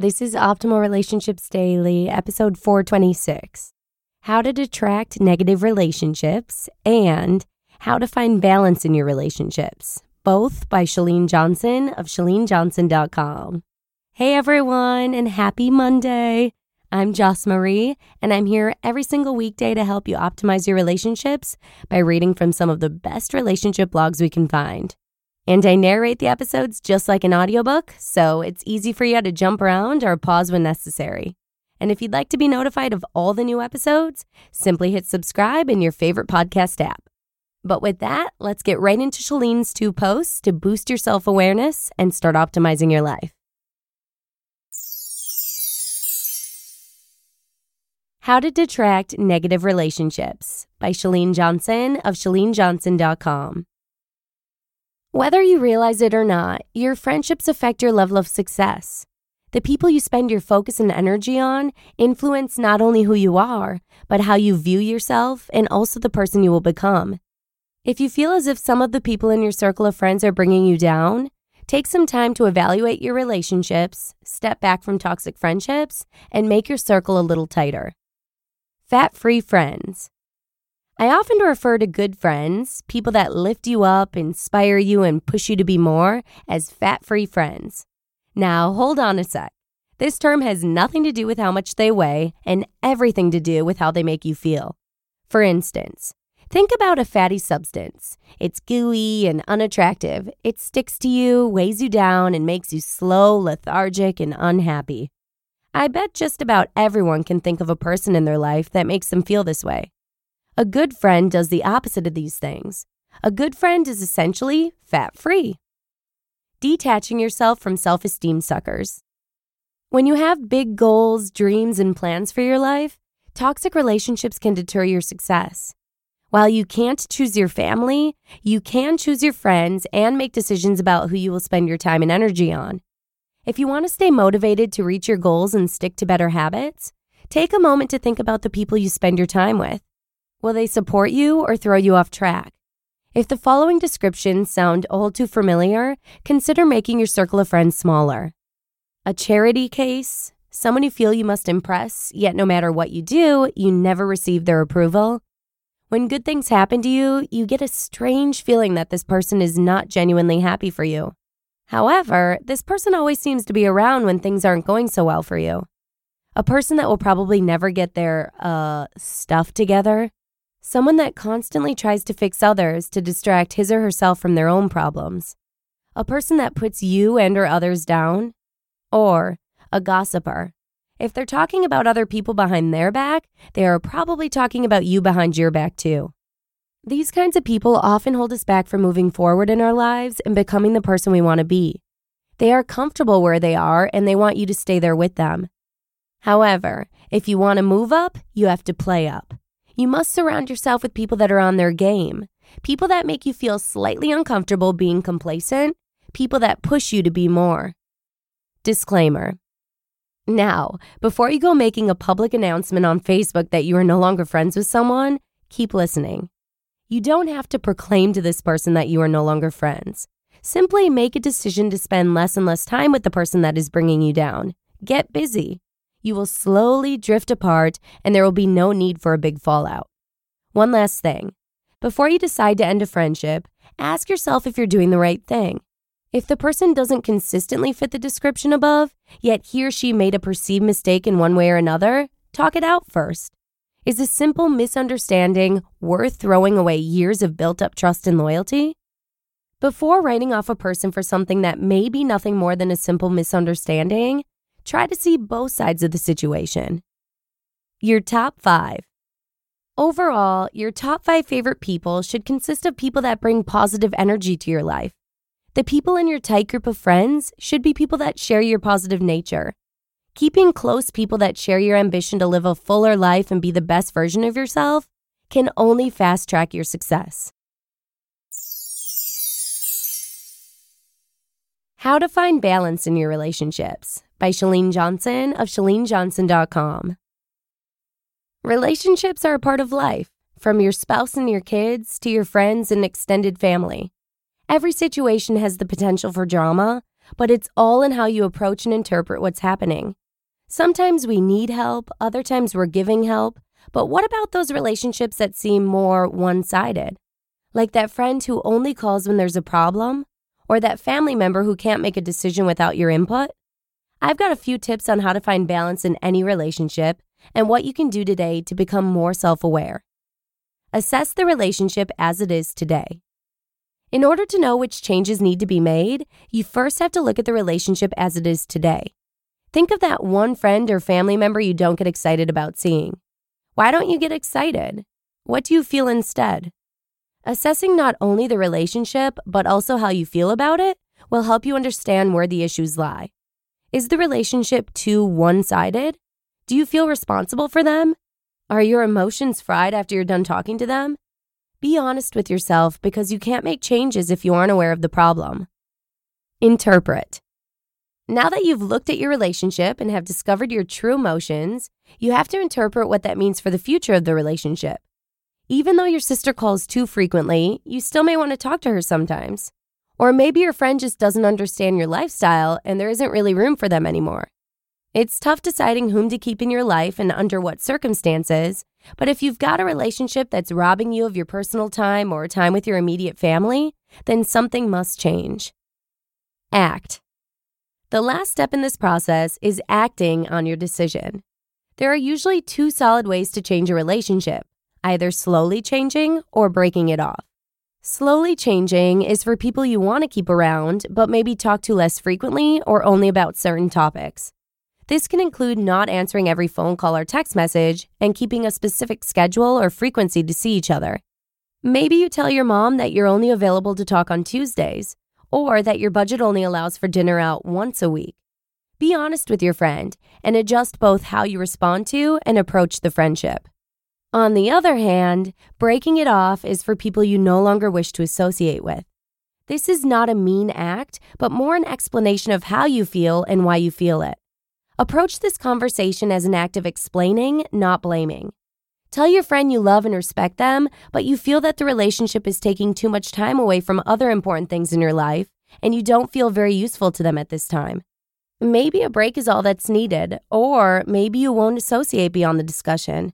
This is Optimal Relationships Daily, episode 426 How to Detract Negative Relationships and How to Find Balance in Your Relationships, both by Chalene Johnson of ChaleneJohnson.com. Hey everyone, and happy Monday. I'm Joss Marie, and I'm here every single weekday to help you optimize your relationships by reading from some of the best relationship blogs we can find. And I narrate the episodes just like an audiobook, so it's easy for you to jump around or pause when necessary. And if you'd like to be notified of all the new episodes, simply hit subscribe in your favorite podcast app. But with that, let's get right into Chalene's two posts to boost your self awareness and start optimizing your life. How to Detract Negative Relationships by Chalene Johnson of ChaleneJohnson.com. Whether you realize it or not, your friendships affect your level of success. The people you spend your focus and energy on influence not only who you are, but how you view yourself and also the person you will become. If you feel as if some of the people in your circle of friends are bringing you down, take some time to evaluate your relationships, step back from toxic friendships, and make your circle a little tighter. Fat free friends. I often refer to good friends, people that lift you up, inspire you, and push you to be more, as fat free friends. Now, hold on a sec. This term has nothing to do with how much they weigh and everything to do with how they make you feel. For instance, think about a fatty substance. It's gooey and unattractive. It sticks to you, weighs you down, and makes you slow, lethargic, and unhappy. I bet just about everyone can think of a person in their life that makes them feel this way. A good friend does the opposite of these things. A good friend is essentially fat free. Detaching yourself from self esteem suckers. When you have big goals, dreams, and plans for your life, toxic relationships can deter your success. While you can't choose your family, you can choose your friends and make decisions about who you will spend your time and energy on. If you want to stay motivated to reach your goals and stick to better habits, take a moment to think about the people you spend your time with. Will they support you or throw you off track? If the following descriptions sound all too familiar, consider making your circle of friends smaller. A charity case, someone you feel you must impress, yet no matter what you do, you never receive their approval. When good things happen to you, you get a strange feeling that this person is not genuinely happy for you. However, this person always seems to be around when things aren't going so well for you. A person that will probably never get their uh, stuff together someone that constantly tries to fix others to distract his or herself from their own problems, a person that puts you and or others down, or a gossiper. If they're talking about other people behind their back, they are probably talking about you behind your back too. These kinds of people often hold us back from moving forward in our lives and becoming the person we want to be. They are comfortable where they are and they want you to stay there with them. However, if you want to move up, you have to play up. You must surround yourself with people that are on their game, people that make you feel slightly uncomfortable being complacent, people that push you to be more. Disclaimer. Now, before you go making a public announcement on Facebook that you are no longer friends with someone, keep listening. You don't have to proclaim to this person that you are no longer friends. Simply make a decision to spend less and less time with the person that is bringing you down. Get busy you will slowly drift apart and there will be no need for a big fallout. One last thing before you decide to end a friendship, ask yourself if you're doing the right thing. If the person doesn't consistently fit the description above, yet he or she made a perceived mistake in one way or another, talk it out first. Is a simple misunderstanding worth throwing away years of built up trust and loyalty? Before writing off a person for something that may be nothing more than a simple misunderstanding, Try to see both sides of the situation. Your top five. Overall, your top five favorite people should consist of people that bring positive energy to your life. The people in your tight group of friends should be people that share your positive nature. Keeping close people that share your ambition to live a fuller life and be the best version of yourself can only fast track your success. How to find balance in your relationships by Chalene Johnson of ChaleneJohnson.com. Relationships are a part of life, from your spouse and your kids to your friends and extended family. Every situation has the potential for drama, but it's all in how you approach and interpret what's happening. Sometimes we need help, other times we're giving help, but what about those relationships that seem more one sided? Like that friend who only calls when there's a problem, or that family member who can't make a decision without your input? I've got a few tips on how to find balance in any relationship and what you can do today to become more self aware. Assess the relationship as it is today. In order to know which changes need to be made, you first have to look at the relationship as it is today. Think of that one friend or family member you don't get excited about seeing. Why don't you get excited? What do you feel instead? Assessing not only the relationship, but also how you feel about it will help you understand where the issues lie. Is the relationship too one sided? Do you feel responsible for them? Are your emotions fried after you're done talking to them? Be honest with yourself because you can't make changes if you aren't aware of the problem. Interpret. Now that you've looked at your relationship and have discovered your true emotions, you have to interpret what that means for the future of the relationship. Even though your sister calls too frequently, you still may want to talk to her sometimes. Or maybe your friend just doesn't understand your lifestyle and there isn't really room for them anymore. It's tough deciding whom to keep in your life and under what circumstances, but if you've got a relationship that's robbing you of your personal time or time with your immediate family, then something must change. Act. The last step in this process is acting on your decision. There are usually two solid ways to change a relationship either slowly changing or breaking it off. Slowly changing is for people you want to keep around, but maybe talk to less frequently or only about certain topics. This can include not answering every phone call or text message and keeping a specific schedule or frequency to see each other. Maybe you tell your mom that you're only available to talk on Tuesdays, or that your budget only allows for dinner out once a week. Be honest with your friend and adjust both how you respond to and approach the friendship. On the other hand, breaking it off is for people you no longer wish to associate with. This is not a mean act, but more an explanation of how you feel and why you feel it. Approach this conversation as an act of explaining, not blaming. Tell your friend you love and respect them, but you feel that the relationship is taking too much time away from other important things in your life, and you don't feel very useful to them at this time. Maybe a break is all that's needed, or maybe you won't associate beyond the discussion.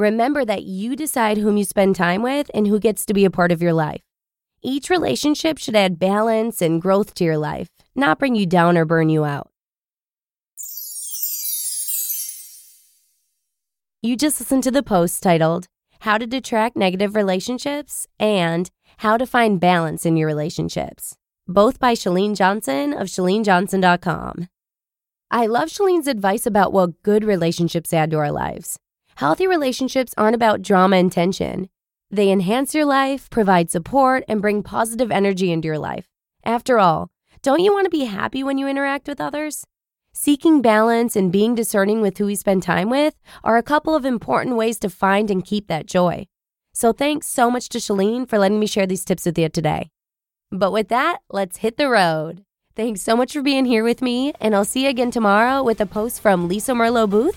Remember that you decide whom you spend time with and who gets to be a part of your life. Each relationship should add balance and growth to your life, not bring you down or burn you out. You just listened to the post titled, How to Detract Negative Relationships and How to Find Balance in Your Relationships, both by Chalene Johnson of ChaleneJohnson.com. I love Chalene's advice about what good relationships add to our lives. Healthy relationships aren't about drama and tension. They enhance your life, provide support, and bring positive energy into your life. After all, don't you want to be happy when you interact with others? Seeking balance and being discerning with who we spend time with are a couple of important ways to find and keep that joy. So thanks so much to Chalene for letting me share these tips with you today. But with that, let's hit the road. Thanks so much for being here with me, and I'll see you again tomorrow with a post from Lisa Merlo Booth